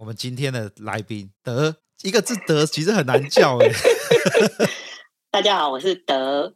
我们今天的来宾德，一个字德其实很难叫哎。大家好，我是德，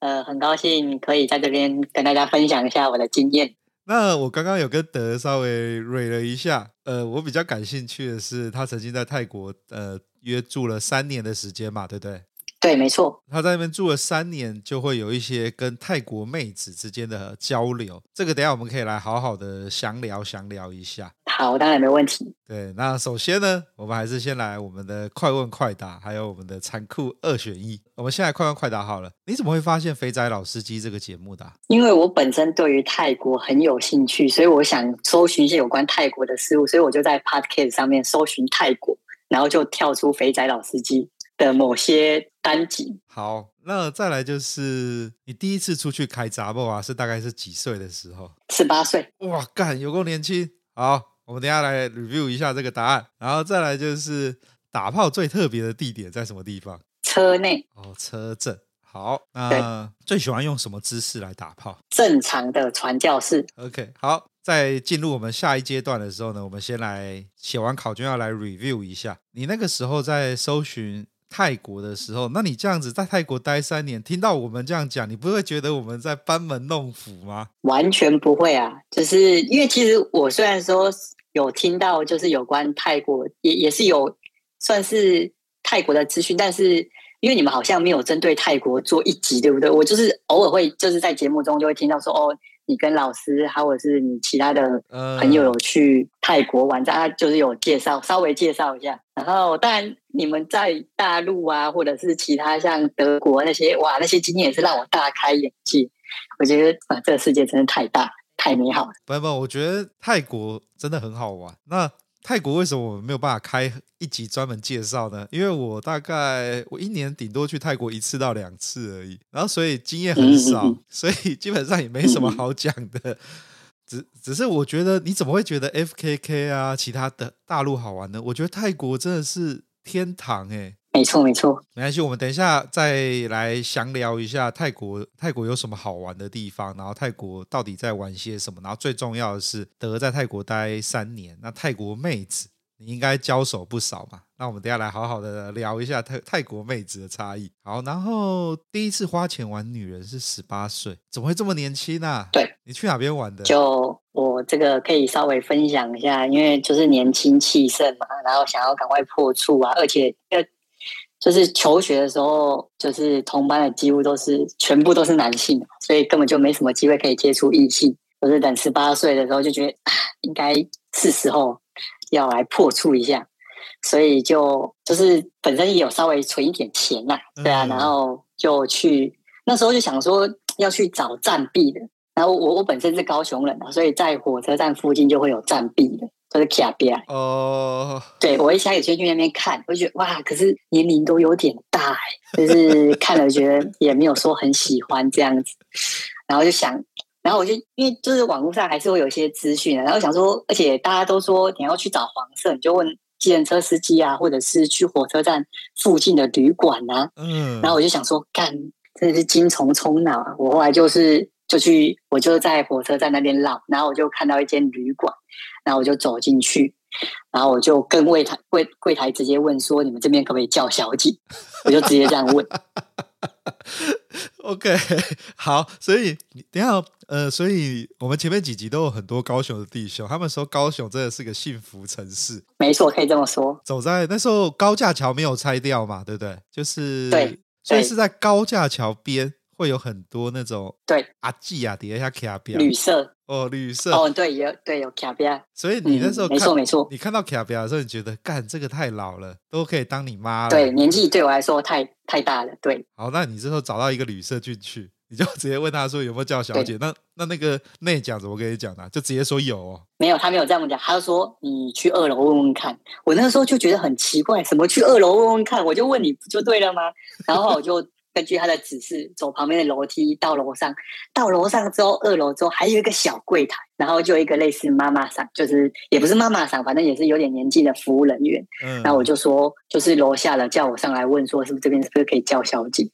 呃，很高兴可以在这边跟大家分享一下我的经验。那我刚刚有跟德稍微蕊了一下，呃，我比较感兴趣的是，他曾经在泰国呃约住了三年的时间嘛，对不对？对，没错。他在那边住了三年，就会有一些跟泰国妹子之间的交流。这个等下我们可以来好好的详聊详聊一下。好，当然没问题。对，那首先呢，我们还是先来我们的快问快答，还有我们的残酷二选一。我们先来快问快答好了。你怎么会发现《肥仔老司机》这个节目的啊？因为我本身对于泰国很有兴趣，所以我想搜寻一些有关泰国的事物，所以我就在 Podcast 上面搜寻泰国，然后就跳出《肥仔老司机》的某些单集。好，那再来就是你第一次出去开闸不啊？是大概是几岁的时候？十八岁。哇，干，有够年轻。好。我们等一下来 review 一下这个答案，然后再来就是打炮最特别的地点在什么地方？车内哦，车震。好，那最喜欢用什么姿势来打炮？正常的传教士。OK，好，在进入我们下一阶段的时候呢，我们先来写完考卷要来 review 一下。你那个时候在搜寻泰国的时候，那你这样子在泰国待三年，听到我们这样讲，你不会觉得我们在班门弄斧吗？完全不会啊，就是因为其实我虽然说。有听到就是有关泰国，也也是有算是泰国的资讯，但是因为你们好像没有针对泰国做一集，对不对？我就是偶尔会就是在节目中就会听到说，哦，你跟老师，或者是你其他的朋友有去泰国玩，大家就是有介绍，稍微介绍一下。然后当然你们在大陆啊，或者是其他像德国那些，哇，那些经验也是让我大开眼界。我觉得啊，这个世界真的太大。太美好了！不不，我觉得泰国真的很好玩。那泰国为什么我没有办法开一集专门介绍呢？因为我大概我一年顶多去泰国一次到两次而已，然后所以经验很少，所以基本上也没什么好讲的。只只是我觉得，你怎么会觉得 FKK 啊，其他的大陆好玩呢？我觉得泰国真的是天堂哎。没错，没错，没关系。我们等一下再来详聊一下泰国。泰国有什么好玩的地方？然后泰国到底在玩些什么？然后最重要的是，德在泰国待三年，那泰国妹子你应该交手不少嘛？那我们等一下来好好的聊一下泰泰国妹子的差异。好，然后第一次花钱玩女人是十八岁，怎么会这么年轻呢？啊？对，你去哪边玩的？就我这个可以稍微分享一下，因为就是年轻气盛嘛，然后想要赶快破处啊，而且要。就是求学的时候，就是同班的几乎都是全部都是男性，所以根本就没什么机会可以接触异性。就是等十八岁的时候，就觉得应该是时候要来破处一下，所以就就是本身也有稍微存一点钱呐，对啊，然后就去那时候就想说要去找战币的，然后我我本身是高雄人啊，所以在火车站附近就会有战币的。都是卡比啊！哦，对，我一开始先去那边看，我就觉得哇，可是年龄都有点大哎，就是看了觉得也没有说很喜欢这样子，然后就想，然后我就因为就是网络上还是会有一些资讯，然后想说，而且大家都说你要去找黄色，你就问计程车司机啊，或者是去火车站附近的旅馆啊，嗯，然后我就想说，干，真的是精虫冲脑啊！我后来就是就去，我就在火车站那边绕，然后我就看到一间旅馆。然后我就走进去，然后我就跟柜台柜柜台直接问说：“你们这边可不可以叫小姐？”我就直接这样问。OK，好，所以等下呃，所以我们前面几集都有很多高雄的弟兄，他们说高雄真的是个幸福城市。没错，可以这么说。走在那时候高架桥没有拆掉嘛，对不对？就是对，所以是在高架桥边会有很多那种对阿季啊，底下卡比旅社哦，旅社哦，对，有对有卡比亚。所以你那时候、嗯、没错没错，你看到卡比亚的时候，你觉得干这个太老了，都可以当你妈了。对，年纪对我来说太太大了。对，好，那你之后找到一个旅社进去，你就直接问他说有没有叫小姐。那那那个内讲怎么跟你讲的？就直接说有哦。没有，他没有这样讲，他就说你去二楼问问看。我那个时候就觉得很奇怪，什么去二楼问问看？我就问你不就对了吗？然后我就。根据他的指示，走旁边的楼梯到楼上。到楼上之后，二楼之后还有一个小柜台，然后就有一个类似妈妈桑，就是也不是妈妈桑，反正也是有点年纪的服务人员。嗯，然后我就说，就是楼下的叫我上来问，说是不是这边是不是可以叫小姐？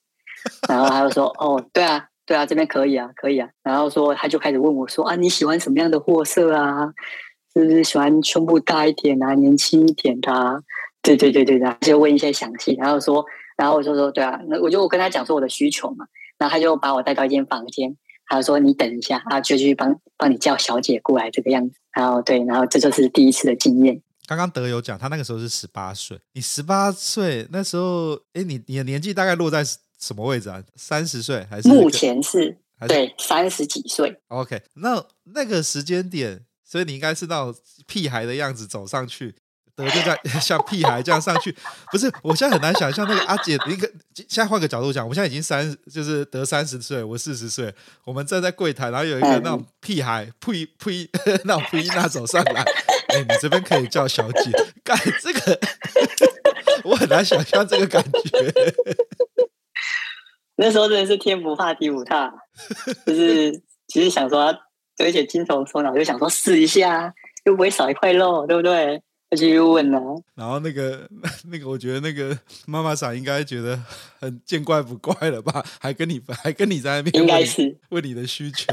然后他就说，哦，对啊，对啊，这边可以啊，可以啊。然后说他就开始问我说，啊，你喜欢什么样的货色啊？是不是喜欢胸部大一点啊，年轻一点的啊？对对对对的，就问一些详细，然后说。然后我就说，对啊，那我就跟他讲说我的需求嘛，然后他就把我带到一间房间，他就说你等一下，他就去帮帮你叫小姐过来这个样子。然后对，然后这就是第一次的经验。刚刚德有讲，他那个时候是十八岁，你十八岁那时候，哎，你你的年纪大概落在什么位置啊？三十岁还是？目前是，是对三十几岁。OK，那那个时间点，所以你应该是那种屁孩的样子走上去。德就在 像屁孩这样上去，不是？我现在很难想象那个阿姐，一个现在换个角度讲，我现在已经三，就是得三十岁，我四十岁，我们站在柜台，然后有一个那种屁孩，呸呸，那种呸那走上来，哎、欸，你这边可以叫小姐，干这个，我很难想象这个感觉。那时候真的是天不怕地不怕，就是其实想说，而且精虫冲脑，就想说试一下，又不会少一块肉，对不对？继续问呢、啊，然后那个 那个，我觉得那个妈妈桑应该觉得很见怪不怪了吧？还跟你还跟你在那边，应该是问你的需求。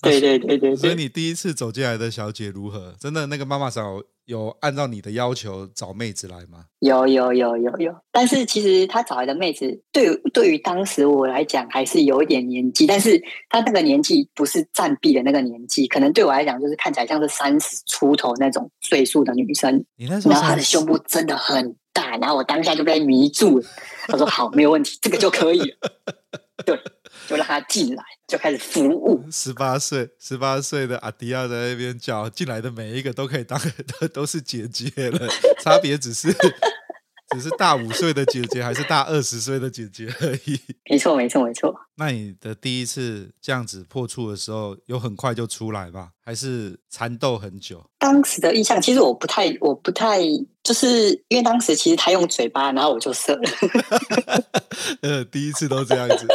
对对对对，所以你第一次走进来的小姐如何？真的那个妈妈桑有按照你的要求找妹子来吗？有有有有有，但是其实她找来的妹子，对对于当时我来讲还是有一点年纪，但是她那个年纪不是暂避的那个年纪，可能对我来讲就是看起来像是三十出头那种岁数的女生。你那时候，然后她的胸部真的很大，然后我当下就被迷住了。他说：“好，没有问题，这个就可以了。”对。就让他进来，就开始服务。十八岁，十八岁的阿迪亚在那边叫进来的每一个都可以当 都都是姐姐了，差别只是只是大五岁的姐姐还是大二十岁的姐姐而已。没错，没错，没错。那你的第一次这样子破处的时候，有很快就出来吧？还是缠斗很久？当时的印象，其实我不太，我不太，就是因为当时其实他用嘴巴，然后我就射了。呃，第一次都这样子。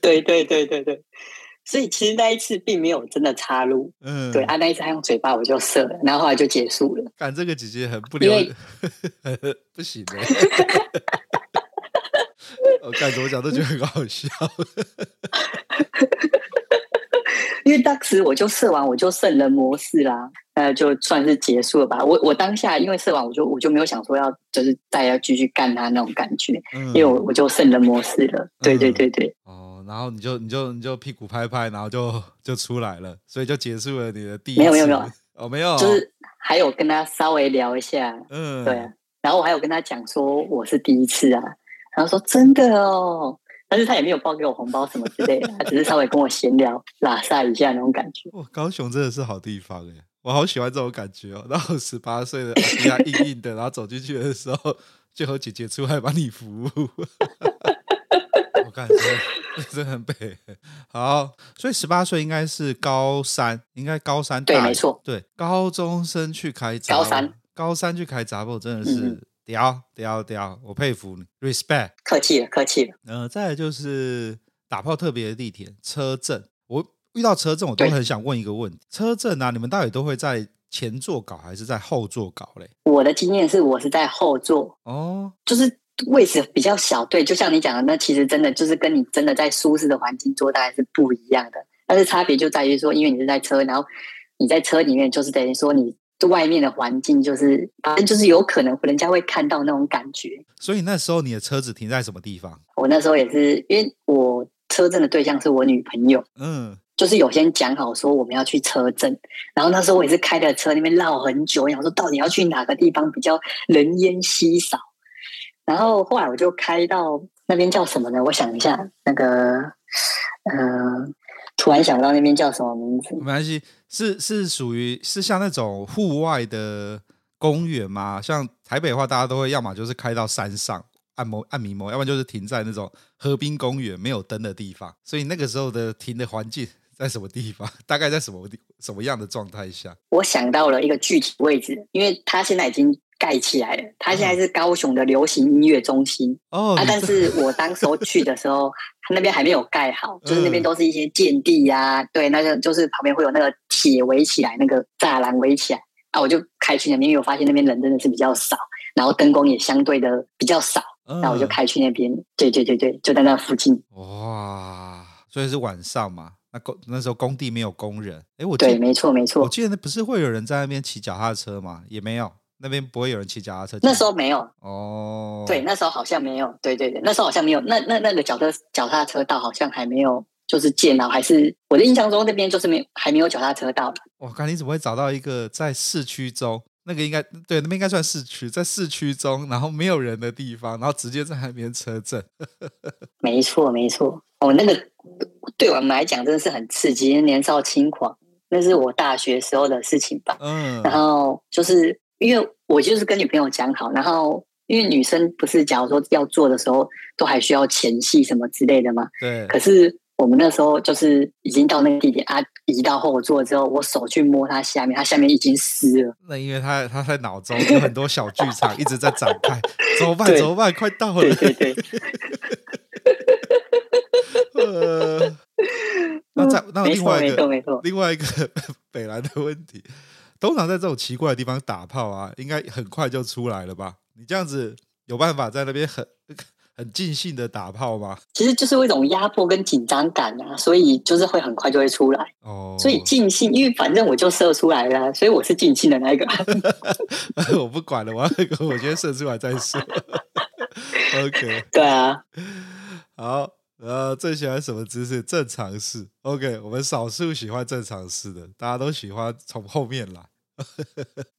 对对对对对。所以其实那一次并没有真的插入，嗯，对啊，那一次他用嘴巴我就射了，然后后来就结束了。干这个姐姐很不了解，不行的。我 干怎么讲都觉得很好笑。因为当时我就射完，我就圣人模式啦，那，就算是结束了吧。我我当下因为射完，我就我就没有想说要就是再要继续干他那种感觉，嗯、因为我我就圣人模式了。对对对对。嗯然后你就你就你就屁股拍拍，然后就 就出来了，所以就结束了你的第一次。没有没有没有哦，没有，就是还有跟他稍微聊一下，嗯，对啊。然后我还有跟他讲说我是第一次啊，然后说真的哦，但是他也没有包给我红包什么之类的，他只是稍微跟我闲聊拉撒一下那种感觉。哇，高雄真的是好地方哎，我好喜欢这种感觉哦。然后十八岁的比较硬硬的，然后走进去的时候就和姐姐出来帮你服务。我感觉。真的很背好，所以十八岁应该是高三，应该高三。对，没错，对，高中生去开杂，高三，高三去开杂货真的是屌屌屌，我佩服你，respect，客气了，客气了。嗯、呃，再来就是打炮特别的地铁，车震。我遇到车震，我都很想问一个问题：车震啊，你们到底都会在前座搞还是在后座搞嘞？我的经验是我是在后座哦，就是。位置比较小，对，就像你讲的，那其实真的就是跟你真的在舒适的环境做，大概是不一样的。但是差别就在于说，因为你是在车，然后你在车里面就是等于说你外面的环境就是反正就是有可能人家会看到那种感觉。所以那时候你的车子停在什么地方？我那时候也是因为我车震的对象是我女朋友，嗯。就是有先讲好说我们要去车震，然后那时候我也是开着车那边绕很久，想说到底要去哪个地方比较人烟稀少。然后后来我就开到那边叫什么呢？我想一下，那个呃，突然想不到那边叫什么名字。没关系，是是属于是像那种户外的公园吗？像台北的话，大家都会要么就是开到山上按摩按迷蒙，要不然就是停在那种河滨公园没有灯的地方。所以那个时候的停的环境。在什么地方？大概在什么地什么样的状态下？我想到了一个具体位置，因为他现在已经盖起来了。它现在是高雄的流行音乐中心哦。啊，但是我当时候去的时候，它那边还没有盖好，就是那边都是一些建地呀、啊。对，那个就是旁边会有那个铁围起来，那个栅栏围起来啊。我就开去那边，因为我发现那边人真的是比较少，然后灯光也相对的比较少。那我就开去那边。对对对对，就在那附近。哇，所以是晚上嘛？那工那时候工地没有工人，哎，我对，没错没错，我记得那不是会有人在那边骑脚踏车吗？也没有，那边不会有人骑脚踏车。那时候没有哦，对，那时候好像没有，对对对，那时候好像没有，那那那个脚踏脚踏车道好像还没有，就是建了，还是我的印象中那边就是没还没有脚踏车道。我靠，你怎么会找到一个在市区中？那个应该对，那边应该算市区，在市区中，然后没有人的地方，然后直接在那边车震。没错没错，哦，那个。对我们来讲真的是很刺激，年少轻狂，那是我大学时候的事情吧。嗯，然后就是因为我就是跟女朋友讲好，然后因为女生不是假如说要做的时候都还需要前戏什么之类的嘛。对。可是我们那时候就是已经到那个地点啊，移到后座之后，我手去摸它下面，它下面已经湿了。那因为他他在脑中有很多小剧场一直在展开，怎么办？怎么办？快到了！对对对。呃，那再那另外一个没错另外一个 北兰的问题，通常在这种奇怪的地方打炮啊，应该很快就出来了吧？你这样子有办法在那边很 很尽兴的打炮吗？其实就是一种压迫跟紧张感啊，所以就是会很快就会出来哦。所以尽兴，因为反正我就射出来了，所以我是尽兴的那一个。我不管了，我要我先射出来再说。OK，对啊，好。呃，最喜欢什么姿势？正常式。OK，我们少数喜欢正常式的，大家都喜欢从后面来。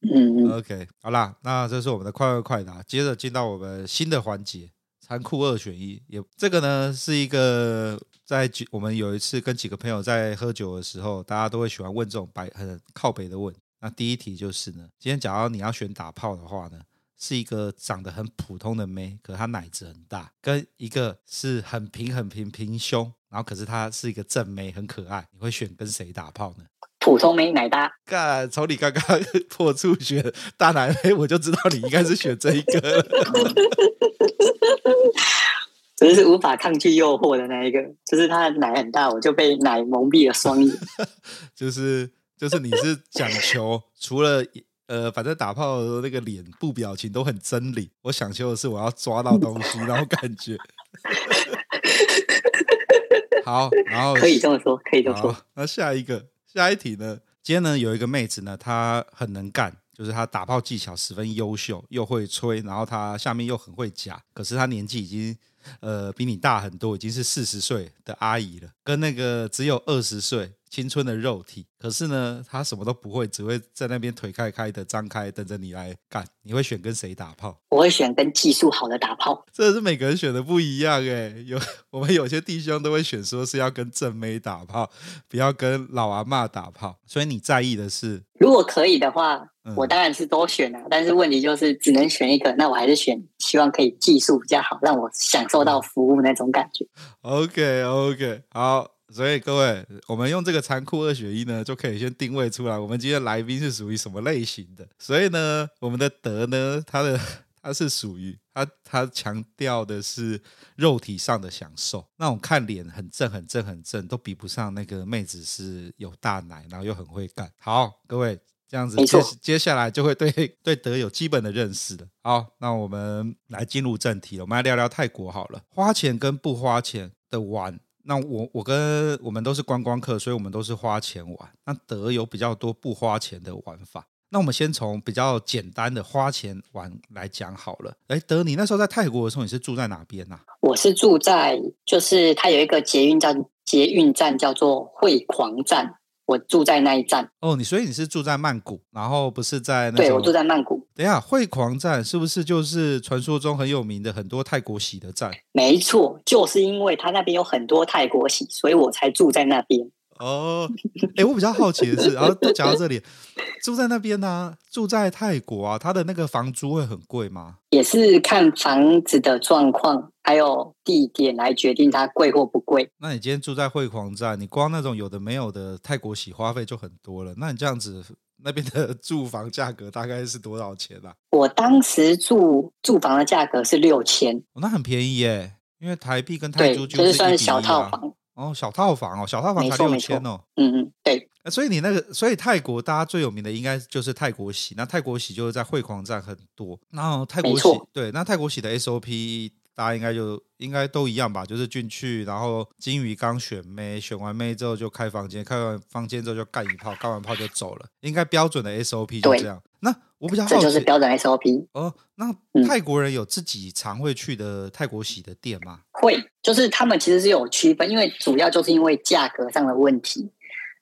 嗯，OK，好啦，那这是我们的快问快答。接着进到我们新的环节，残酷二选一。也这个呢是一个在我们有一次跟几个朋友在喝酒的时候，大家都会喜欢问这种白很靠北的问。那第一题就是呢，今天假如你要选打炮的话呢？是一个长得很普通的妹，可她奶子很大；跟一个是很平很平平胸，然后可是她是一个正妹，很可爱。你会选跟谁打炮呢？普通妹奶大。干，从你刚刚 破处选大奶妹，我就知道你应该是选这一个。只是无法抗拒诱惑的那一个，就是他的奶很大，我就被奶蒙蔽了双眼。就是就是你是讲求除了。呃，反正打炮的时候那个脸部表情都很狰狞。我想求的是我要抓到东西，然后感觉好，然后可以这么说，可以这么说。那下一个，下一题呢？今天呢有一个妹子呢，她很能干，就是她打炮技巧十分优秀，又会吹，然后她下面又很会夹。可是她年纪已经呃比你大很多，已经是四十岁的阿姨了，跟那个只有二十岁。青春的肉体，可是呢，他什么都不会，只会在那边腿开开的张开，等着你来干。你会选跟谁打炮？我会选跟技术好的打炮。这是每个人选的不一样哎。有 我们有些弟兄都会选说是要跟正妹打炮，不要跟老阿妈打炮。所以你在意的是，如果可以的话，我当然是都选啊。嗯、但是问题就是只能选一个，那我还是选希望可以技术比较好，让我享受到服务那种感觉。OK OK，好。所以各位，我们用这个残酷二选一呢，就可以先定位出来，我们今天来宾是属于什么类型的。所以呢，我们的德呢，他的 他是属于他他强调的是肉体上的享受，那种看脸很正很正很正，都比不上那个妹子是有大奶，然后又很会干。好，各位这样子接接下来就会对对德有基本的认识了。好，那我们来进入正题了，我们来聊聊泰国好了，花钱跟不花钱的玩。那我我跟我们都是观光客，所以我们都是花钱玩。那德有比较多不花钱的玩法。那我们先从比较简单的花钱玩来讲好了。哎，德，你那时候在泰国的时候，你是住在哪边啊？我是住在，就是它有一个捷运站，捷运站叫做惠狂站。我住在那一站哦，你所以你是住在曼谷，然后不是在那？对，我住在曼谷。等一下，惠狂站是不是就是传说中很有名的很多泰国洗的站？没错，就是因为他那边有很多泰国洗，所以我才住在那边。哦，哎，我比较好奇的是，然后都讲到这里，住在那边呢、啊，住在泰国啊，他的那个房租会很贵吗？也是看房子的状况，还有地点来决定它贵或不贵。那你今天住在惠狂站，你光那种有的没有的泰国洗花费就很多了。那你这样子，那边的 住房价格大概是多少钱啊？我当时住住房的价格是六千，哦，那很便宜耶，因为台币跟泰铢就是算是小套房。哦，小套房哦，小套房才六千哦。嗯嗯，对。所以你那个，所以泰国大家最有名的应该就是泰国喜。那泰国喜就是在惠狂站很多。然后泰国喜，对，那泰国喜的 SOP 大家应该就应该都一样吧？就是进去，然后金鱼缸选妹，选完妹之后就开房间，开完房间之后就干一炮，干完炮就走了。应该标准的 SOP 就这样。那我比较好奇，这就是标准 SOP 哦。那泰国人有自己常会去的泰国喜的店吗？会，就是他们其实是有区分，因为主要就是因为价格上的问题。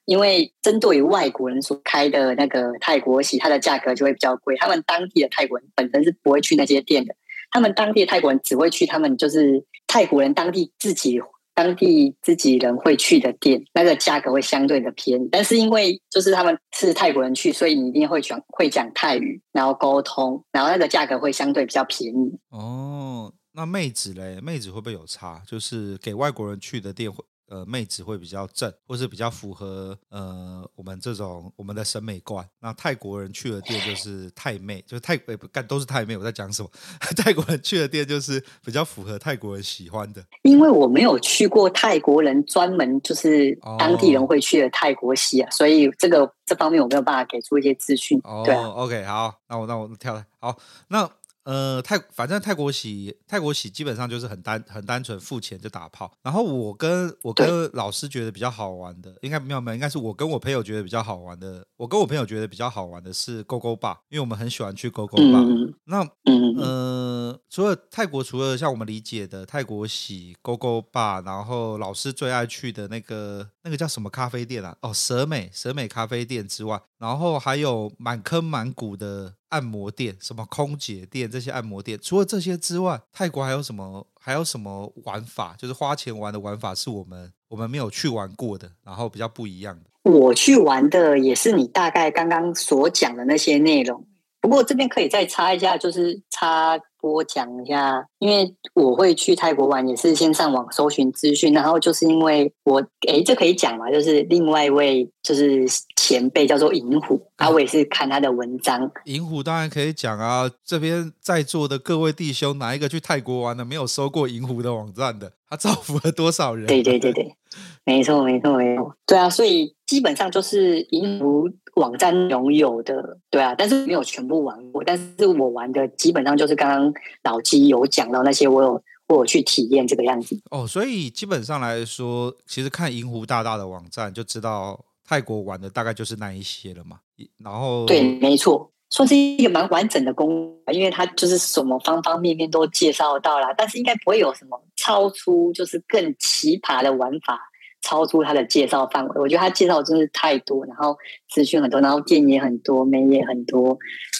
因为针对外国人所开的那个泰国洗，它的价格就会比较贵。他们当地的泰国人本身是不会去那些店的，他们当地的泰国人只会去他们就是泰国人当地自己。当地自己人会去的店，那个价格会相对的便宜。但是因为就是他们是泰国人去，所以你一定会讲会讲泰语，然后沟通，然后那个价格会相对比较便宜。哦，那妹子嘞？妹子会不会有差？就是给外国人去的店会。呃，妹子会比较正，或是比较符合呃我们这种我们的审美观。那泰国人去的店就是泰妹，就是泰不干都是泰妹。我在讲什么？泰国人去的店就是比较符合泰国人喜欢的。因为我没有去过泰国人专门就是当地人会去的泰国洗啊，哦、所以这个这方面我没有办法给出一些资讯。哦，对啊，OK，好，那我那我跳了。好，那。呃，泰反正泰国洗泰国洗基本上就是很单很单纯，付钱就打炮。然后我跟我跟老师觉得比较好玩的，应该没有没有，应该是我跟我朋友觉得比较好玩的。我跟我朋友觉得比较好玩的是勾勾吧，因为我们很喜欢去勾勾吧。嗯、那嗯呃，除了泰国，除了像我们理解的泰国洗勾勾吧，然后老师最爱去的那个那个叫什么咖啡店啊？哦，蛇美蛇美咖啡店之外，然后还有满坑满谷的。按摩店、什么空姐店这些按摩店，除了这些之外，泰国还有什么？还有什么玩法？就是花钱玩的玩法，是我们我们没有去玩过的，然后比较不一样的。我去玩的也是你大概刚刚所讲的那些内容，不过这边可以再插一下，就是插。播讲一下，因为我会去泰国玩，也是先上网搜寻资讯，然后就是因为我，哎，这可以讲嘛？就是另外一位就是前辈叫做银虎，然后我也是看他的文章。银虎当然可以讲啊，这边在座的各位弟兄，哪一个去泰国玩的没有搜过银虎的网站的？他造福了多少人？对对对对，没错没错没错，对啊，所以基本上就是银虎。网站拥有的，对啊，但是没有全部玩过。但是我玩的基本上就是刚刚老鸡有讲到那些，我有我有去体验这个样子。哦，所以基本上来说，其实看银湖大大的网站就知道泰国玩的大概就是那一些了嘛。然后对，没错，算是一个蛮完整的攻略，因为它就是什么方方面面都介绍到了，但是应该不会有什么超出就是更奇葩的玩法。超出他的介绍范围，我觉得他介绍真是太多，然后资讯很多，然后店也很多，美也很多，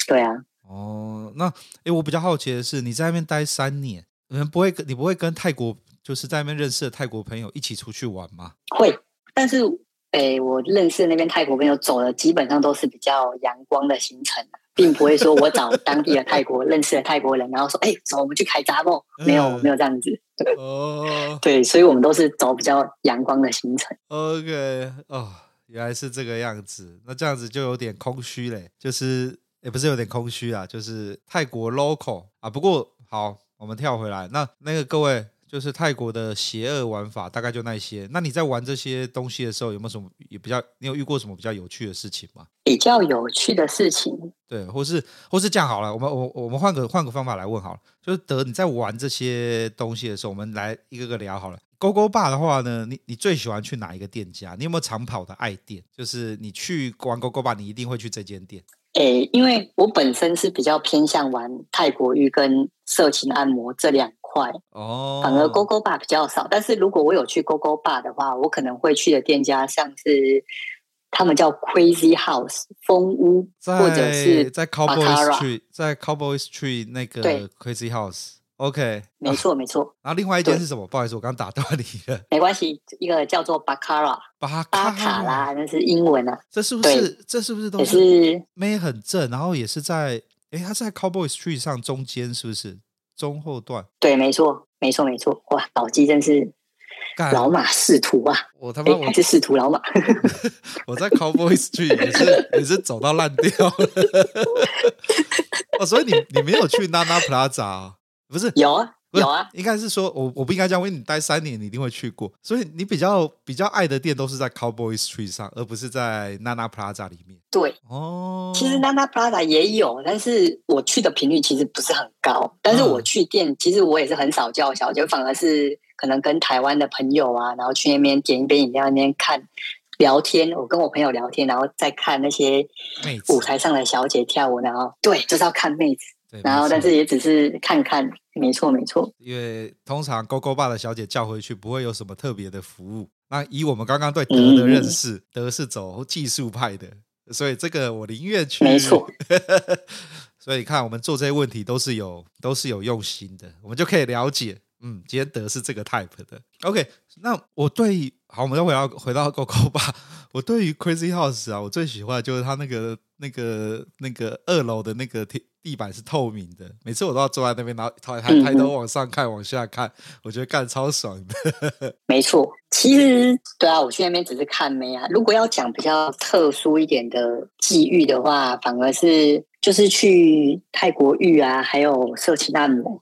对啊。哦，那诶，我比较好奇的是，你在那边待三年，你们不会跟你不会跟泰国就是在那边认识的泰国朋友一起出去玩吗？会，但是诶，我认识的那边泰国朋友走的基本上都是比较阳光的行程。并不会说，我找当地的泰国 认识的泰国人，然后说，哎、欸，走，我们去开闸不？没有，没有这样子。哦，对，所以我们都是走比较阳光的行程。OK，哦，原来是这个样子。那这样子就有点空虚嘞，就是也不是有点空虚啊，就是泰国 local 啊。不过好，我们跳回来，那那个各位。就是泰国的邪恶玩法，大概就那些。那你在玩这些东西的时候，有没有什么也比较？你有遇过什么比较有趣的事情吗？比较有趣的事情，对，或是或是这样好了，我们我我们换个换个方法来问好了。就是得，你在玩这些东西的时候，我们来一个个聊好了。勾勾爸的话呢，你你最喜欢去哪一个店家？你有没有长跑的爱店？就是你去玩勾勾爸，你一定会去这间店。诶，因为我本身是比较偏向玩泰国浴跟色情按摩这两块哦，反而勾勾爸比较少。但是如果我有去勾勾爸的话，我可能会去的店家像是他们叫 Crazy House 风屋，或者是在 Cowboy Street，在 Cowboy Street 那个 Crazy House。OK，没错没错。然后另外一间是什么？不好意思，我刚打断你了。没关系，一个叫做巴卡拉，巴卡拉，那是英文啊。这是不是？这是不是都是妹很正？然后也是在，哎，他在 Cowboy Street 上中间，是不是中后段？对，没错，没错，没错。哇，老纪真是老马仕途啊！我他妈还是仕途老马。我在 Cowboy Street 也是也是走到烂掉了。哦，所以你你没有去 Nana Plaza 啊。不是有啊有啊，应该是说，我我不应该这样，因为你待三年，你一定会去过，所以你比较比较爱的店都是在 Cowboy Street 上，而不是在 Nana Plaza 里面。对哦，其实 Nana Plaza 也有，但是我去的频率其实不是很高。但是我去店，嗯、其实我也是很少叫小姐，反而是可能跟台湾的朋友啊，然后去那边点一杯饮料，那边看聊天。我跟我朋友聊天，然后再看那些舞台上的小姐跳舞，然后对，就是要看妹子。然后，但是也只是看看，没错没错。因为通常勾勾爸的小姐叫回去，不会有什么特别的服务。那以我们刚刚对德的认识，嗯、德是走技术派的，所以这个我宁愿去。没错。所以你看，我们做这些问题都是有都是有用心的，我们就可以了解。嗯，今天德是这个 type 的。OK，那我对好，我们又回到回到勾勾爸。我对于 Crazy House 啊，我最喜欢的就是他那个那个那个二楼的那个地地板是透明的，每次我都要坐在那边，然后抬抬抬头往上看，往下看，我觉得干超爽的。没错，其实对啊，我去那边只是看妹啊。如果要讲比较特殊一点的际遇的话，反而是就是去泰国浴啊，还有色情按摩。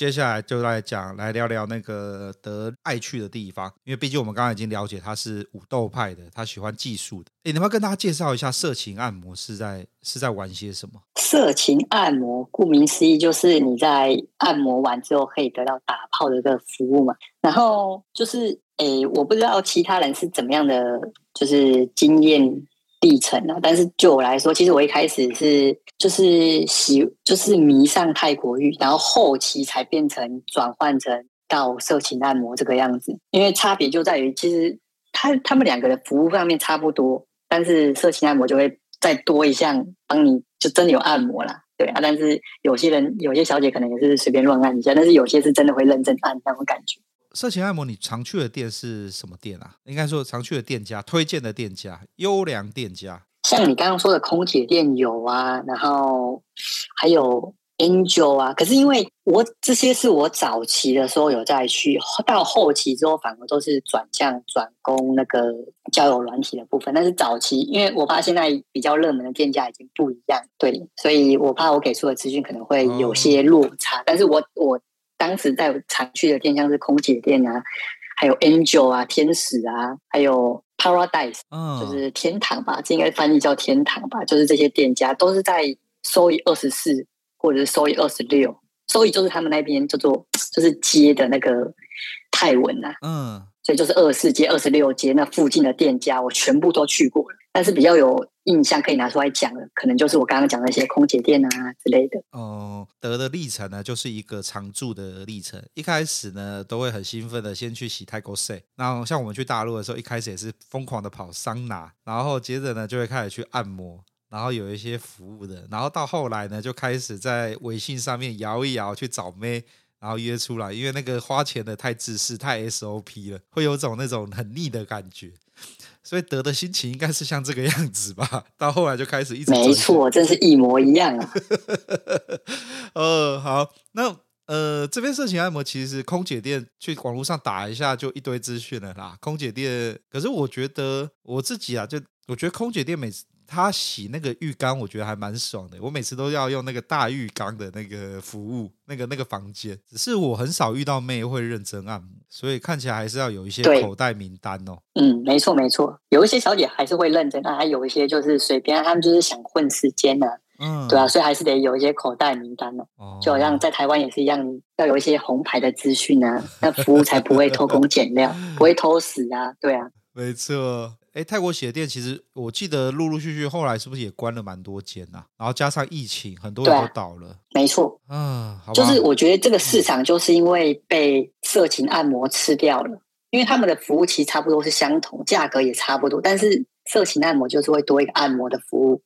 接下来就来讲，来聊聊那个德爱去的地方，因为毕竟我们刚刚已经了解他是武斗派的，他喜欢技术的。诶，你们要跟大家介绍一下色情按摩是在是在玩些什么？色情按摩顾名思义，就是你在按摩完之后可以得到打炮的这个服务嘛。然后就是，诶，我不知道其他人是怎么样的，就是经验。历程啊，但是就我来说，其实我一开始是就是喜就是迷上泰国浴，然后后期才变成转换成到色情按摩这个样子。因为差别就在于，其实他他们两个的服务上面差不多，但是色情按摩就会再多一项帮你，就真的有按摩啦，对啊。但是有些人有些小姐可能也是随便乱按一下，但是有些是真的会认真按那种感觉。色情按摩，你常去的店是什么店啊？应该说常去的店家，推荐的店家，优良店家。像你刚刚说的空姐店有啊，然后还有 Angel 啊。可是因为我这些是我早期的时候有在去，到后期之后反而都是转向转攻那个交友软体的部分。但是早期，因为我怕现在比较热门的店家已经不一样，对，所以我怕我给出的资讯可能会有些落差。哦、但是我我。当时在常去的店，像是空姐店啊，还有 Angel 啊，天使啊，还有 Paradise，就是天堂吧，这应该翻译叫天堂吧。就是这些店家都是在 SOE 二十四或者是 SOE 二十六，SOE 就是他们那边叫做就是街的那个泰文啊，嗯，所以就是二十四街、二十六街那附近的店家，我全部都去过了。但是比较有印象可以拿出来讲的，可能就是我刚刚讲那些空姐店啊之类的。哦，得的历程呢，就是一个常驻的历程。一开始呢，都会很兴奋的先去洗泰国水。然后像我们去大陆的时候，一开始也是疯狂的跑桑拿，然后接着呢，就会开始去按摩，然后有一些服务的。然后到后来呢，就开始在微信上面摇一摇去找妹，然后约出来。因为那个花钱的太自私、太 SOP 了，会有种那种很腻的感觉。所以德的心情应该是像这个样子吧？到后来就开始一直没错，真是一模一样啊。呃，好，那呃，这边色情按摩其实空姐店去网络上打一下就一堆资讯了啦。空姐店，可是我觉得我自己啊，就我觉得空姐店每次。他洗那个浴缸，我觉得还蛮爽的。我每次都要用那个大浴缸的那个服务，那个那个房间。只是我很少遇到妹会认真按摩，所以看起来还是要有一些口袋名单哦。嗯，没错没错，有一些小姐还是会认真，但还有一些就是随便，他们就是想混时间呢、啊。嗯，对啊，所以还是得有一些口袋名单的，哦，就好像在台湾也是一样，要有一些红牌的资讯啊，那服务才不会偷工减料，不会偷死啊，对啊，没错。哎，泰国鞋店其实我记得陆陆续续后来是不是也关了蛮多间呐、啊？然后加上疫情，很多人都倒了。没错，嗯，就是我觉得这个市场就是因为被色情按摩吃掉了，因为他们的服务其实差不多是相同，价格也差不多，但是色情按摩就是会多一个按摩的服务，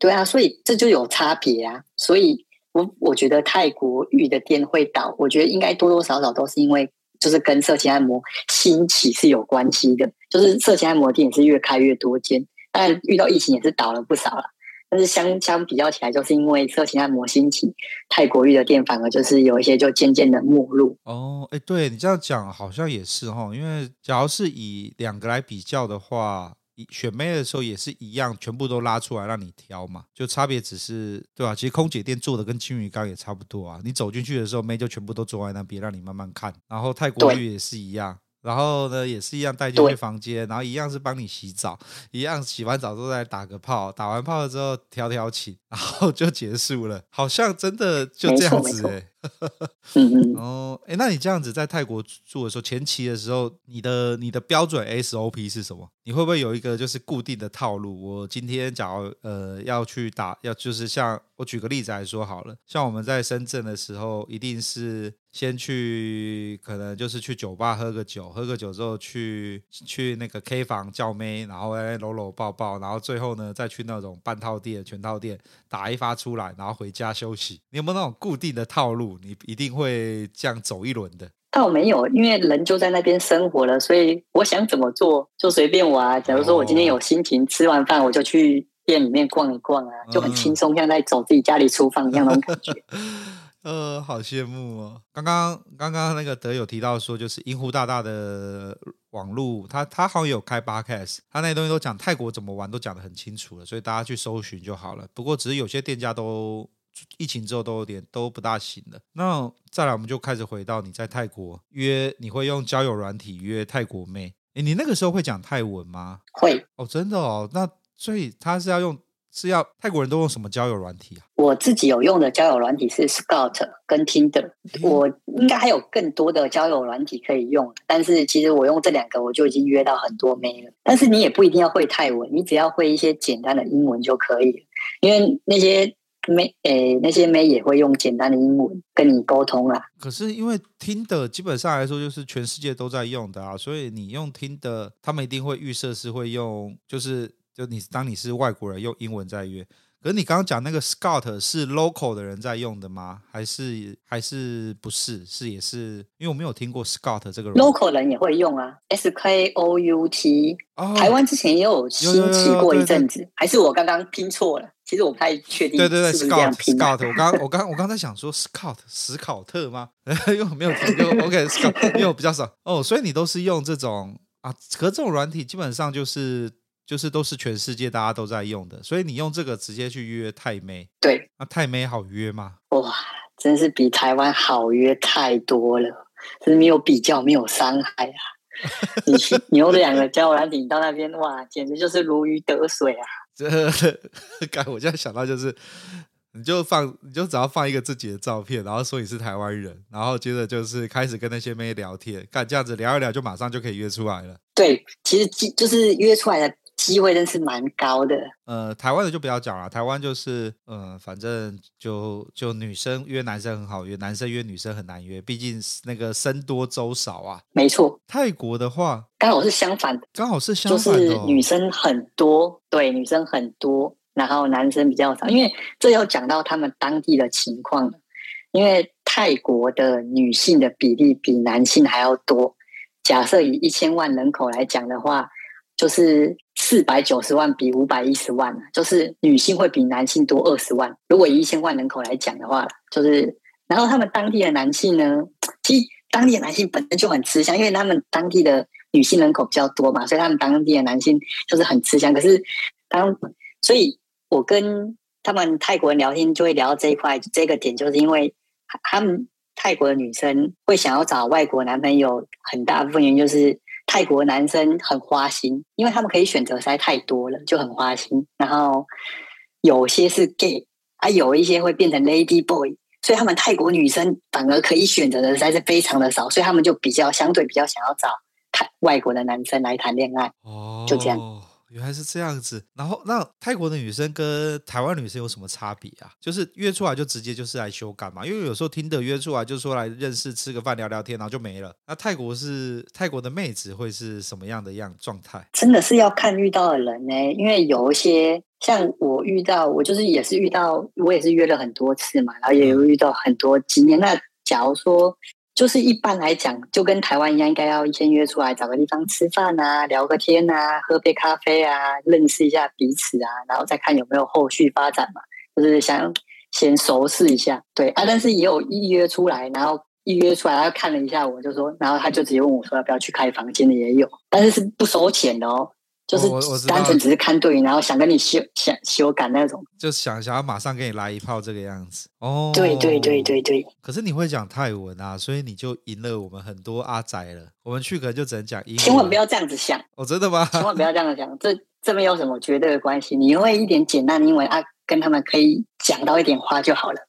对啊，所以这就有差别啊。所以我我觉得泰国玉的店会倒，我觉得应该多多少少都是因为。就是跟色情按摩兴起是有关系的，就是色情按摩店也是越开越多间，但遇到疫情也是倒了不少了。但是相相比较起来，就是因为色情按摩兴起，泰国域的店反而就是有一些就渐渐的没落。哦，哎，对你这样讲好像也是哈，因为假如是以两个来比较的话。选妹的时候也是一样，全部都拉出来让你挑嘛，就差别只是对吧、啊？其实空姐店做的跟金鱼缸也差不多啊。你走进去的时候，妹就全部都坐在那边，让你慢慢看。然后泰国浴也是一样，然后呢也是一样带进去房间，然后一样是帮你洗澡，一样洗完澡之后再打个泡，打完泡了之后调调情，然后就结束了。好像真的就这样子哎、欸。嗯哦，哎，那你这样子在泰国住的时候，前期的时候，你的你的标准 SOP 是什么？你会不会有一个就是固定的套路？我今天假如呃要去打，要就是像我举个例子来说好了，像我们在深圳的时候，一定是先去，可能就是去酒吧喝个酒，喝个酒之后去去那个 K 房叫妹，然后来搂搂抱抱，然后最后呢再去那种半套店、全套店打一发出来，然后回家休息。你有没有那种固定的套路？你一定会这样走一轮的？倒没有，因为人就在那边生活了，所以我想怎么做就随便我啊。假如说我今天有心情，吃完饭我就去店里面逛一逛啊，就很轻松，像在走自己家里厨房一样那种感觉。呃，好羡慕哦。刚刚刚刚那个德友提到说，就是银湖大大的网路，他他好像有开 Podcast，他那些东西都讲泰国怎么玩，都讲得很清楚了，所以大家去搜寻就好了。不过只是有些店家都。疫情之后都有点都不大行了。那再来，我们就开始回到你在泰国约，你会用交友软体约泰国妹？诶，你那个时候会讲泰文吗？会哦，真的哦。那所以他是要用，是要泰国人都用什么交友软体啊？我自己有用的交友软体是 Scout 跟 Tinder，我应该还有更多的交友软体可以用，但是其实我用这两个我就已经约到很多妹了。但是你也不一定要会泰文，你只要会一些简单的英文就可以了，因为那些。妹，诶，那些妹也会用简单的英文跟你沟通啦。可是因为听的基本上来说就是全世界都在用的啊，所以你用听的，他们一定会预设是会用，就是就你当你是外国人用英文在约。可是你刚刚讲那个 Scout 是 local 的人在用的吗？还是还是不是？是也是，因为我没有听过 Scout 这个 local 人也会用啊，S K O U T。哦，台湾之前也有兴起过一阵子，还是我刚刚拼错了？其实我不太确定。对对对，Scout Scout，我刚我刚我刚才想说 Scout 史考特吗？因为没有听过。OK Scout，因为我比较少哦，所以你都是用这种啊？可是这种软体基本上就是。就是都是全世界大家都在用的，所以你用这个直接去约泰妹，对，那泰妹好约吗？哇，真是比台湾好约太多了，真是没有比较，没有伤害啊！你 你用这两个交友软体到那边，哇，简直就是如鱼得水啊！这，刚我现在想到就是，你就放，你就只要放一个自己的照片，然后说你是台湾人，然后接着就是开始跟那些妹聊天，干这样子聊一聊，就马上就可以约出来了。对，其实就是约出来的。机会真是蛮高的。呃，台湾的就不要讲了，台湾就是，呃，反正就就女生约男生很好约，男生约女生很难约，毕竟那个僧多粥少啊。没错。泰国的话，刚好是相反的，刚好是相反的，哦，就是女生很多，对，女生很多，然后男生比较少，因为这要讲到他们当地的情况，因为泰国的女性的比例比男性还要多。假设以一千万人口来讲的话，就是。四百九十万比五百一十万，就是女性会比男性多二十万。如果以一千万人口来讲的话，就是，然后他们当地的男性呢，其实当地的男性本身就很吃香，因为他们当地的女性人口比较多嘛，所以他们当地的男性就是很吃香。可是当，所以我跟他们泰国人聊天就会聊到这一块，这个点就是因为他们泰国的女生会想要找外国男朋友，很大部分原因就是。泰国男生很花心，因为他们可以选择实在太多了，就很花心。然后有些是 gay，啊，有一些会变成 Lady Boy，所以他们泰国女生反而可以选择的实在是非常的少，所以他们就比较相对比较想要找泰外国的男生来谈恋爱。哦，就这样。原来是这样子，然后那泰国的女生跟台湾女生有什么差别啊？就是约出来就直接就是来修改嘛？因为有时候听的约出来就说来认识吃个饭聊聊天，然后就没了。那泰国是泰国的妹子会是什么样的样状态？真的是要看遇到的人呢、欸，因为有一些像我遇到，我就是也是遇到，我也是约了很多次嘛，然后也有遇到很多经验。那假如说。就是一般来讲，就跟台湾一样，应该要先约出来找个地方吃饭啊，聊个天啊，喝杯咖啡啊，认识一下彼此啊，然后再看有没有后续发展嘛。就是想先熟识一下，对啊。但是也有一约出来，然后一约出来，他看了一下我，就说，然后他就直接问我说要不要去开房间的也有，但是是不收钱的哦。就是单纯只是看对眼，然后想跟你修想修改那种，就想想要马上给你来一炮这个样子哦。对对对对对。可是你会讲泰文啊，所以你就赢了我们很多阿宅了。我们去可能就只能讲英文。千万不要这样子想哦，真的吗？千万不要这样子想，这这没有什么绝对的关系。你会一点简单的英文啊，跟他们可以讲到一点话就好了。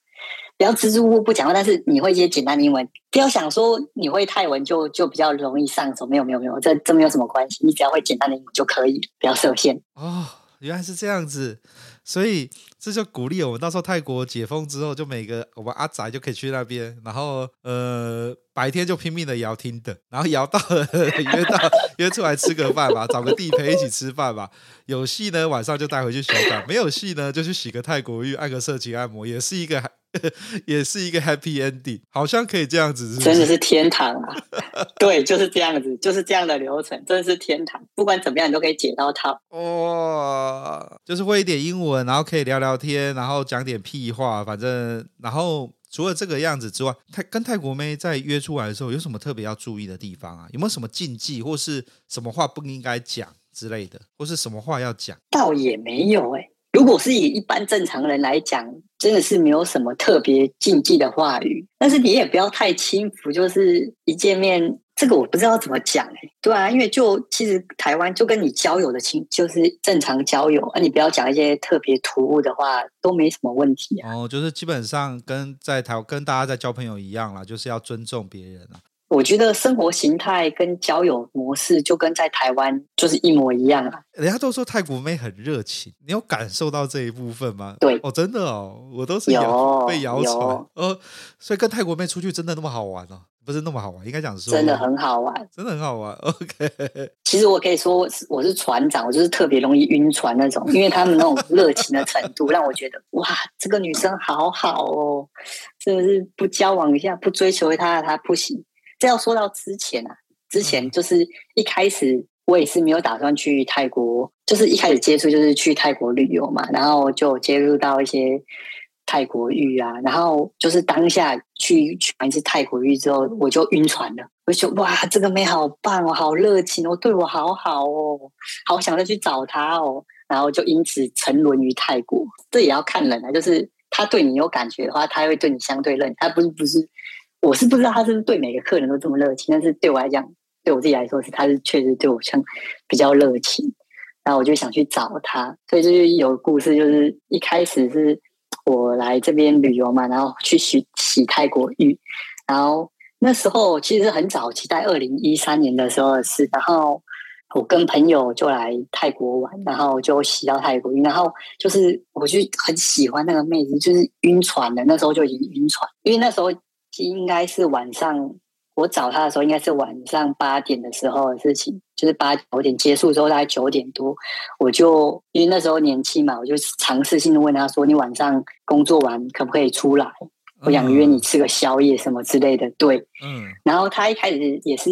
不要支支吾吾不讲话，但是你会一些简单的英文。不要想说你会泰文就就比较容易上手，没有没有没有，这这没有什么关系。你只要会简单的英文就可以，不要设限。哦，原来是这样子，所以这就鼓励我们到时候泰国解封之后，就每个我们阿宅就可以去那边，然后呃白天就拼命的摇听的，然后摇到了约到约出来吃个饭吧，找个地陪一起吃饭吧。有戏呢晚上就带回去修改，没有戏呢就去洗个泰国浴，按个色情按摩，也是一个。也是一个 happy ending，好像可以这样子是是？真的是天堂啊！对，就是这样子，就是这样的流程，真的是天堂。不管怎么样，你都可以解到套。哇、哦，就是会一点英文，然后可以聊聊天，然后讲点屁话，反正，然后除了这个样子之外，泰跟泰国妹在约出来的时候，有什么特别要注意的地方啊？有没有什么禁忌，或是什么话不应该讲之类的，或是什么话要讲？倒也没有哎、欸。如果是以一般正常人来讲，真的是没有什么特别禁忌的话语。但是你也不要太轻浮，就是一见面，这个我不知道怎么讲哎、对啊，因为就其实台湾就跟你交友的情，就是正常交友，啊，你不要讲一些特别突兀的话，都没什么问题啊。哦，就是基本上跟在台跟大家在交朋友一样啦，就是要尊重别人啊。我觉得生活形态跟交友模式就跟在台湾就是一模一样啊。人家都说泰国妹很热情，你有感受到这一部分吗？对，哦，真的哦，我都是有被谣传，哦，所以跟泰国妹出去真的那么好玩哦？不是那么好玩，应该讲说真的很好玩，真的很好玩。OK，其实我可以说我是船长，我就是特别容易晕船那种，因为他们那种 热情的程度让我觉得哇，这个女生好好哦，真的是不交往一下不追求她，她不行。这要说到之前啊，之前就是一开始我也是没有打算去泰国，就是一开始接触就是去泰国旅游嘛，然后就接触到一些泰国浴啊，然后就是当下去去完一次泰国浴之后，我就晕船了，我就哇，这个妹好棒哦，好热情哦，对我好好哦，好想再去找她哦，然后就因此沉沦于泰国。这也要看人啊，就是他对你有感觉的话，他会对你相对认，他不是不是。我是不知道他是不是对每个客人都这么热情，但是对我来讲，对我自己来说是，他是确实对我像比较热情。然后我就想去找他，所以就是有故事，就是一开始是我来这边旅游嘛，然后去洗洗泰国浴，然后那时候其实很早期，在二零一三年的时候的事，然后我跟朋友就来泰国玩，然后就洗到泰国浴，然后就是我就很喜欢那个妹子，就是晕船的，那时候就已经晕船，因为那时候。应该是晚上，我找他的时候应该是晚上八点的时候的事情，就是八九点结束之后，大概九点多，我就因为那时候年轻嘛，我就尝试性的问他说：“你晚上工作完可不可以出来？我想约你吃个宵夜什么之类的。”对，嗯。然后他一开始也是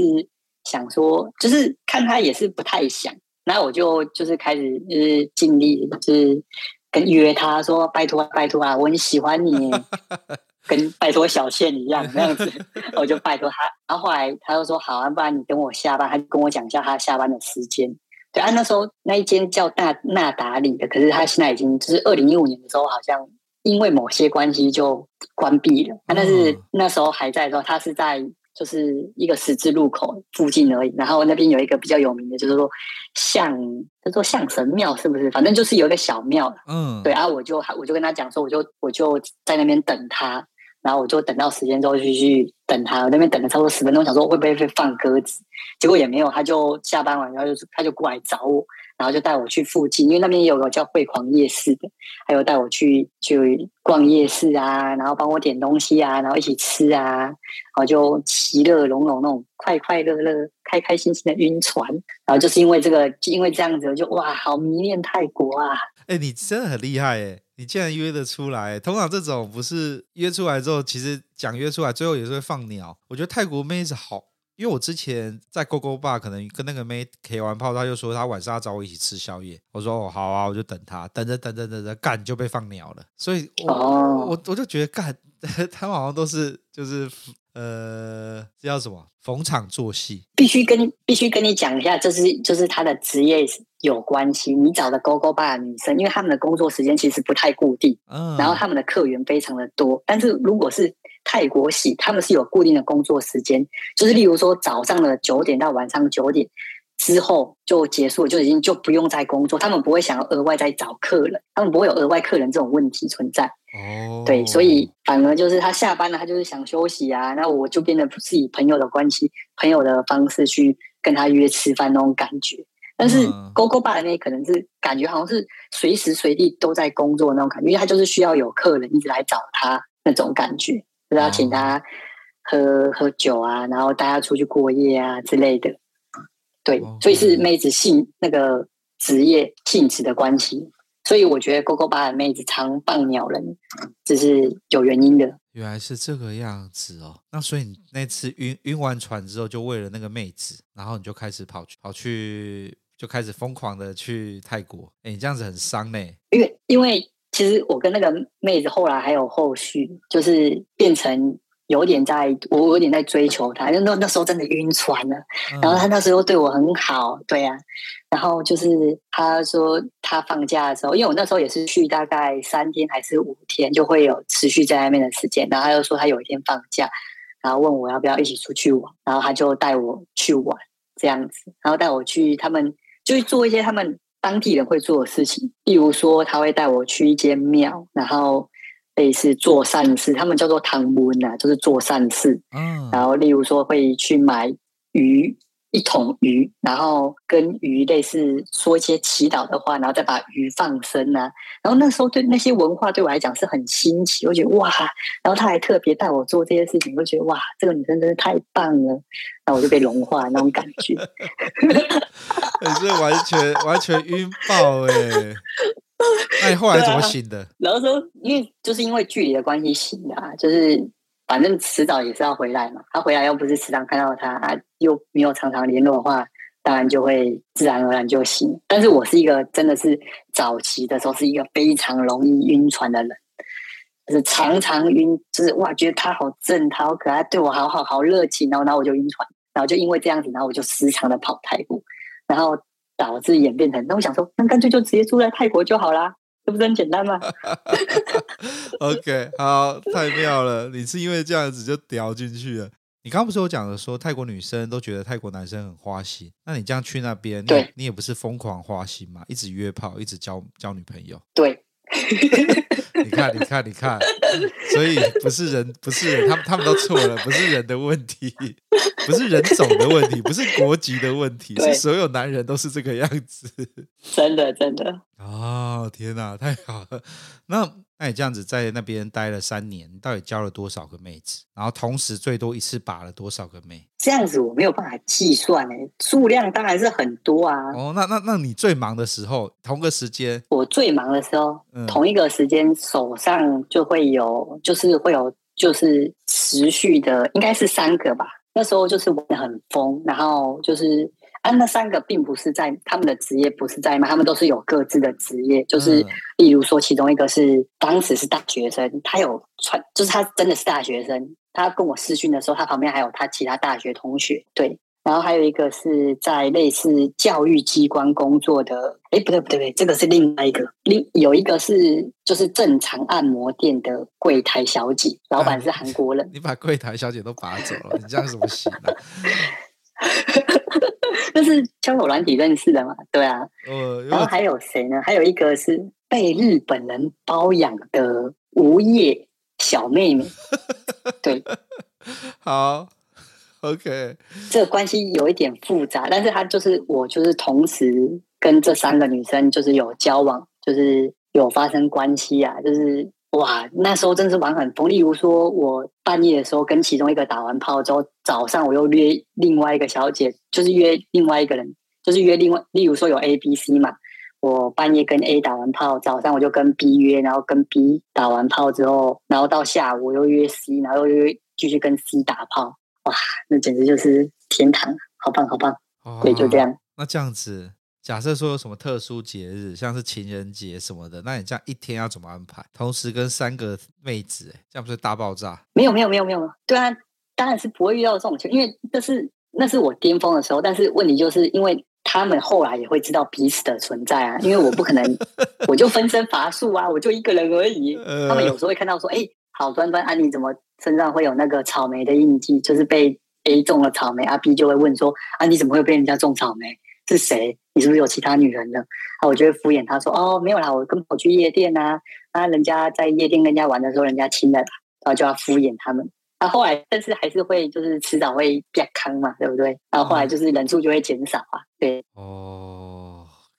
想说，就是看他也是不太想，然后我就就是开始就是尽力就是跟约他说：“拜托拜托啊，我很喜欢你。”跟拜托小倩一样 那样子，我就拜托他。然后后来他就说：“好啊，不然你等我下班。”他就跟我讲一下他下班的时间。对啊，那时候那一间叫纳纳达里的，可是他现在已经就是二零一五年的时候，好像因为某些关系就关闭了。啊，但是那时候还在的时候，他是在就是一个十字路口附近而已。然后那边有一个比较有名的，就是说像，叫做象神庙，是不是？反正就是有一个小庙。嗯，对啊，我就我就跟他讲说，我就我就在那边等他。然后我就等到时间之后就去等他，我那边等了差不多十分钟，想说会不会被放鸽子，结果也没有，他就下班完然后就他就过来找我，然后就带我去附近，因为那边有个叫汇狂夜市的，还有带我去去逛夜市啊，然后帮我点东西啊，然后一起吃啊，然后就其乐融融那种快快乐乐、开开心心的晕船，然后就是因为这个，因为这样子我就哇，好迷恋泰国啊！哎、你真的很厉害哎！你竟然约得出来，通常这种不是约出来之后，其实讲约出来，最后也是会放鸟。我觉得泰国妹子好，因为我之前在 GoGo Bar 可能跟那个妹 K 完炮，她就说她晚上要找我一起吃宵夜。我说哦好啊，我就等她，等着等着等着干就被放鸟了。所以我，我我我就觉得干，他们好像都是就是呃，这叫什么逢场作戏。必须跟你必须跟你讲一下，这是就是他的职业。有关系，你找的 GoGo Bar 的女生，因为他们的工作时间其实不太固定，嗯，然后他们的客源非常的多。但是如果是泰国系，他们是有固定的工作时间，就是例如说早上的九点到晚上九点之后就结束，就已经就不用再工作。他们不会想要额外再找客人，他们不会有额外客人这种问题存在。哦，对，所以反而就是他下班了，他就是想休息啊，那我就变得不是以朋友的关系、朋友的方式去跟他约吃饭那种感觉。但是 GoGo Bar 那可能是感觉好像是随时随地都在工作那种感觉，因为他就是需要有客人一直来找他那种感觉，就是要请他喝喝酒啊，然后大家出去过夜啊之类的。对，所以是妹子性那个职业性质的关系，所以我觉得 GoGo Bar 的妹子常放鸟人，这是有原因的。原来是这个样子哦，那所以你那次晕晕完船之后，就为了那个妹子，然后你就开始跑去跑去。就开始疯狂的去泰国，哎，你这样子很伤呢。因为因为其实我跟那个妹子后来还有后续，就是变成有点在，我有点在追求她，那那时候真的晕船了。然后他那时候对我很好，对呀、啊。然后就是他说他放假的时候，因为我那时候也是去大概三天还是五天，就会有持续在外面的时间。然后他又说他有一天放假，然后问我要不要一起出去玩，然后他就带我去玩这样子，然后带我去他们。就是做一些他们当地人会做的事情，例如说他会带我去一间庙，然后类似做善事，他们叫做汤温啊，就是做善事。嗯，然后例如说会去买鱼。一桶鱼，然后跟鱼类似说一些祈祷的话，然后再把鱼放生啊。然后那时候对那些文化对我来讲是很新奇，我觉得哇。然后他还特别带我做这些事情，我觉得哇，这个女生真是太棒了。然后我就被融化那种感觉，你是完全完全晕爆哎、欸。那你后来怎么醒的？啊、然后说，因为就是因为距离的关系醒的啊，就是。反正迟早也是要回来嘛，他回来又不是时常看到他，啊，又没有常常联络的话，当然就会自然而然就醒。但是我是一个真的是早期的时候是一个非常容易晕船的人，就是常常晕，就是哇，觉得他好正，他好可爱，对我好好好热情，然后然后我就晕船，然后就因为这样子，然后我就时常的跑台步，然后导致演变成，那我想说，那干脆就直接住在泰国就好啦。这不是很简单吗？OK，好，太妙了！你是因为这样子就掉进去了。你刚刚不是有讲的说泰国女生都觉得泰国男生很花心，那你这样去那边，你你也不是疯狂花心嘛？一直约炮，一直交交女朋友。对。你看，你看，你看，所以不是人，不是人，他们他们都错了，不是人的问题，不是人种的问题，不是国籍的问题，是所有男人都是这个样子。真的，真的。哦，天哪，太好了！那。那你这样子在那边待了三年，你到底交了多少个妹子？然后同时最多一次把了多少个妹？这样子我没有办法计算诶，数量当然是很多啊。哦，那那那你最忙的时候，同个时间？我最忙的时候，嗯、同一个时间手上就会有，就是会有，就是持续的，应该是三个吧。那时候就是玩的很疯，然后就是。那三个并不是在他们的职业，不是在卖，他们都是有各自的职业。就是例如说，其中一个是当时是大学生，他有穿，就是他真的是大学生。他跟我视讯的时候，他旁边还有他其他大学同学。对，然后还有一个是在类似教育机关工作的，哎，不对不对不对，这个是另外一个，另有一个是就是正常按摩店的柜台小姐，老板是韩国人。啊、你把柜台小姐都拔走了，你这样怎么行呢、啊？就是交友软体认识的嘛，对啊。呃、然后还有谁呢？还有一个是被日本人包养的无业小妹妹。对，好，OK。这个关系有一点复杂，但是他就是我，就是同时跟这三个女生就是有交往，就是有发生关系啊，就是。哇，那时候真是玩很疯。例如说，我半夜的时候跟其中一个打完炮之后，早上我又约另外一个小姐，就是约另外一个人，就是约另外，例如说有 A、B、C 嘛。我半夜跟 A 打完炮，早上我就跟 B 约，然后跟 B 打完炮之后，然后到下午我又约 C，然后又约继续跟 C 打炮。哇，那简直就是天堂，好棒好棒。哦，对，就这样。那这样子。假设说有什么特殊节日，像是情人节什么的，那你这样一天要怎么安排？同时跟三个妹子，哎，这样不是大爆炸？没有没有没有没有，对啊，当然是不会遇到这种情况，因为那是那是我巅峰的时候。但是问题就是因为他们后来也会知道彼此的存在啊，因为我不可能 我就分身乏术啊，我就一个人而已。他们有时候会看到说，哎，好端端啊，你怎么身上会有那个草莓的印记？就是被 A 种了草莓，啊 B 就会问说，啊你怎么会被人家种草莓？是谁？你是不是有其他女人了？啊，我就会敷衍他说：“哦，没有啦，我跟我去夜店啊，啊，人家在夜店跟人家玩的时候，人家亲了，然后就要敷衍他们。啊，后来但是还是会，就是迟早会变康嘛，对不对？然后后来就是人数就会减少啊，对。哦，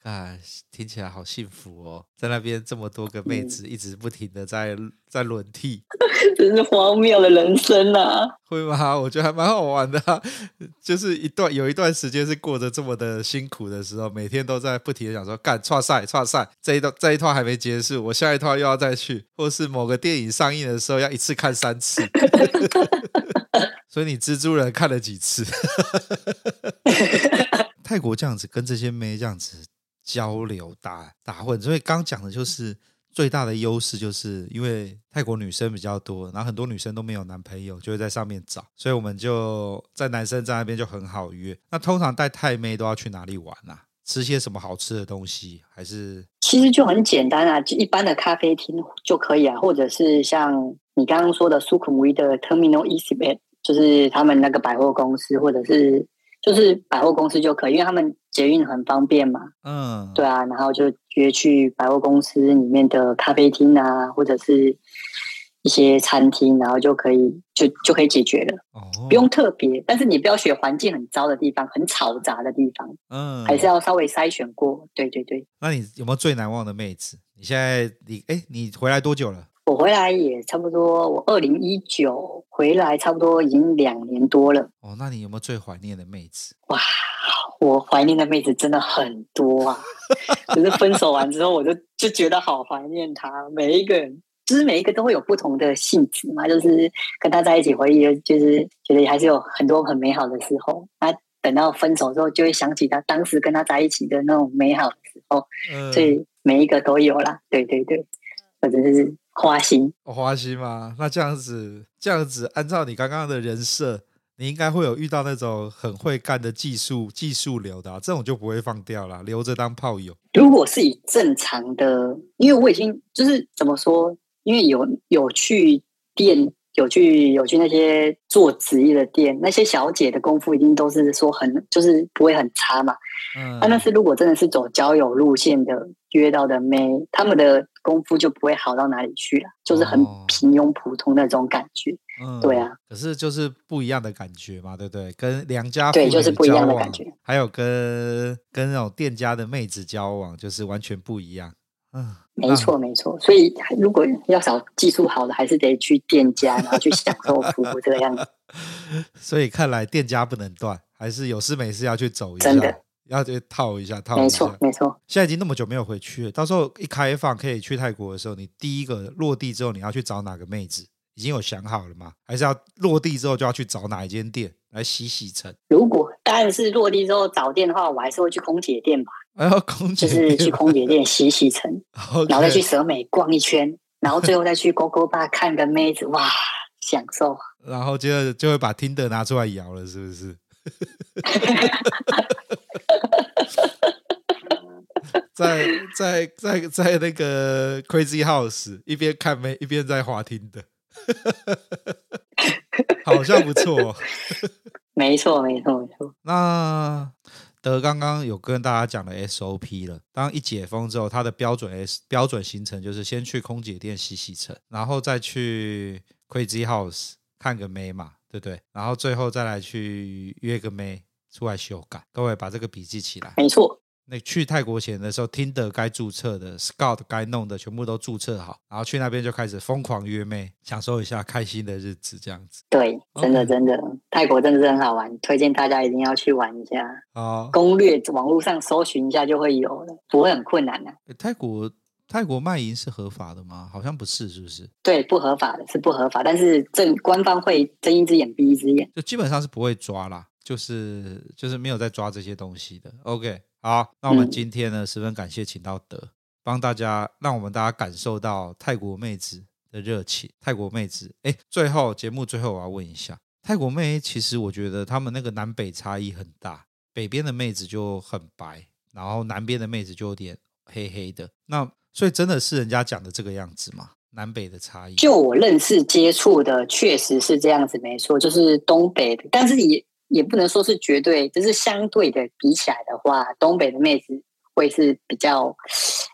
哎，听起来好幸福哦，在那边这么多个妹子一直不停的在。嗯 ”在轮替，真是荒谬的人生啊！会吗？我觉得还蛮好玩的啊，就是一段有一段时间是过得这么的辛苦的时候，每天都在不停的想说干串赛串赛，这一段这一套还没结束，我下一套又要再去，或是某个电影上映的时候要一次看三次，所以你蜘蛛人看了几次？泰国这样子跟这些妹这样子交流打打混，所以刚讲的就是。最大的优势就是因为泰国女生比较多，然后很多女生都没有男朋友，就会在上面找，所以我们就在男生在那边就很好约。那通常带泰妹都要去哪里玩啊？吃些什么好吃的东西？还是其实就很简单啊，就一般的咖啡厅就可以啊，或者是像你刚刚说的苏肯威的 Terminal Exhibit，就是他们那个百货公司，或者是。就是百货公司就可以，因为他们捷运很方便嘛。嗯，对啊，然后就约去百货公司里面的咖啡厅啊，或者是一些餐厅，然后就可以就就可以解决了。哦，不用特别，但是你不要选环境很糟的地方，很吵杂的地方。嗯，还是要稍微筛选过。对对对。那你有没有最难忘的妹子？你现在你哎，你回来多久了？我回来也差不多，我二零一九回来差不多已经两年多了。哦，那你有没有最怀念的妹子？哇，我怀念的妹子真的很多啊！可是分手完之后，我就就觉得好怀念她。每一个人，就是每一个都会有不同的性质嘛。就是跟她在一起回忆，就是觉得还是有很多很美好的时候。那等到分手之后，就会想起她当时跟她在一起的那种美好的时候。嗯，所以每一个都有啦。对对对，或者是。花心，哦，花心吗？那这样子，这样子，按照你刚刚的人设，你应该会有遇到那种很会干的技术技术流的，啊，这种就不会放掉了，留着当炮友。如果是以正常的，因为我已经就是怎么说，因为有有去店，有去有去那些做职业的店，那些小姐的功夫一定都是说很就是不会很差嘛。嗯，啊，但是如果真的是走交友路线的约到的妹，他们的。功夫就不会好到哪里去了，就是很平庸普通那种感觉。嗯、对啊，可是就是不一样的感觉嘛，对不对？跟良家对，就是不一样的感觉。还有跟跟那种店家的妹子交往，就是完全不一样。嗯，没错没错。所以如果要找技术好的，还是得去店家，然后去享受服务这个样子。所以看来店家不能断，还是有事没事要去走一下。真的。要去套一下，套一下。没错，没错。现在已经那么久没有回去了，到时候一开放可以去泰国的时候，你第一个落地之后，你要去找哪个妹子？已经有想好了吗？还是要落地之后就要去找哪一间店来洗洗尘？如果当然是落地之后找店的话，我还是会去空姐店吧。哎呦，空姐就是去空姐店洗洗尘 然后再去蛇美逛一圈，然后最后再去勾勾吧看个妹子，哇，享受。然后接着就会把 Tinder 拿出来摇了，是不是？在在在在那个 Crazy House 一边看妹一边在滑听的，好像不错。没错，没错，没错。那德刚刚有跟大家讲了 SOP 了，当一解封之后，它的标准 S 标准行程就是先去空姐店洗洗尘，然后再去 Crazy House 看个妹嘛，对不对？然后最后再来去约个妹出来修改。各位把这个笔记起来。没错。那去泰国前的时候，Tinder 该注册的，Scout 该弄的，全部都注册好，然后去那边就开始疯狂约妹，享受一下开心的日子，这样子。对，真的真的.泰国真的是很好玩，推荐大家一定要去玩一下。啊，攻略网络上搜寻一下就会有了，不会很困难的、啊。泰国泰国卖淫是合法的吗？好像不是，是不是？对，不合法的，是不合法，但是政官方会睁一只眼闭一只眼，就基本上是不会抓啦，就是就是没有在抓这些东西的。OK。好，那我们今天呢，十分感谢请到德，帮大家，让我们大家感受到泰国妹子的热情。泰国妹子，哎，最后节目最后我要问一下，泰国妹其实我觉得他们那个南北差异很大，北边的妹子就很白，然后南边的妹子就有点黑黑的。那所以真的是人家讲的这个样子吗？南北的差异？就我认识接触的，确实是这样子，没错，就是东北的，但是也。也不能说是绝对，就是相对的比起来的话，东北的妹子会是比较，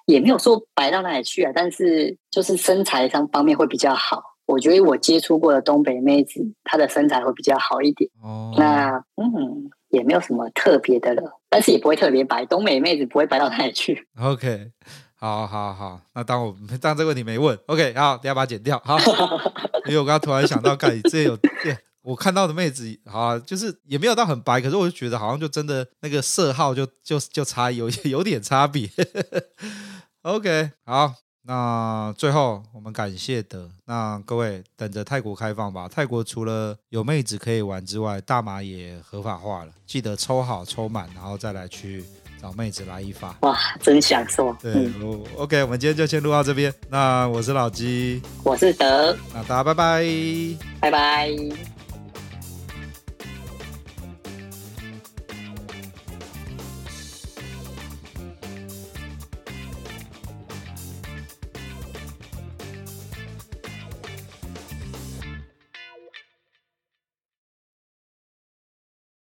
也没有说白到哪里去啊，但是就是身材上方面会比较好。我觉得我接触过的东北妹子，她的身材会比较好一点。哦，那嗯，也没有什么特别的了，但是也不会特别白。东北妹子不会白到哪里去。OK，好好好，那当我当这个问题没问。OK，好，等下把它剪掉。好，因为我刚刚突然想到，盖这有对。我看到的妹子，好啊，就是也没有到很白，可是我就觉得好像就真的那个色号就就就差有 有点差别。OK，好，那最后我们感谢德，那各位等着泰国开放吧。泰国除了有妹子可以玩之外，大麻也合法化了，记得抽好抽满，然后再来去。找妹子来一发，哇，真享受。对、嗯、OK，我们今天就先录到这边。那我是老鸡，我是德，那大家拜拜，拜拜。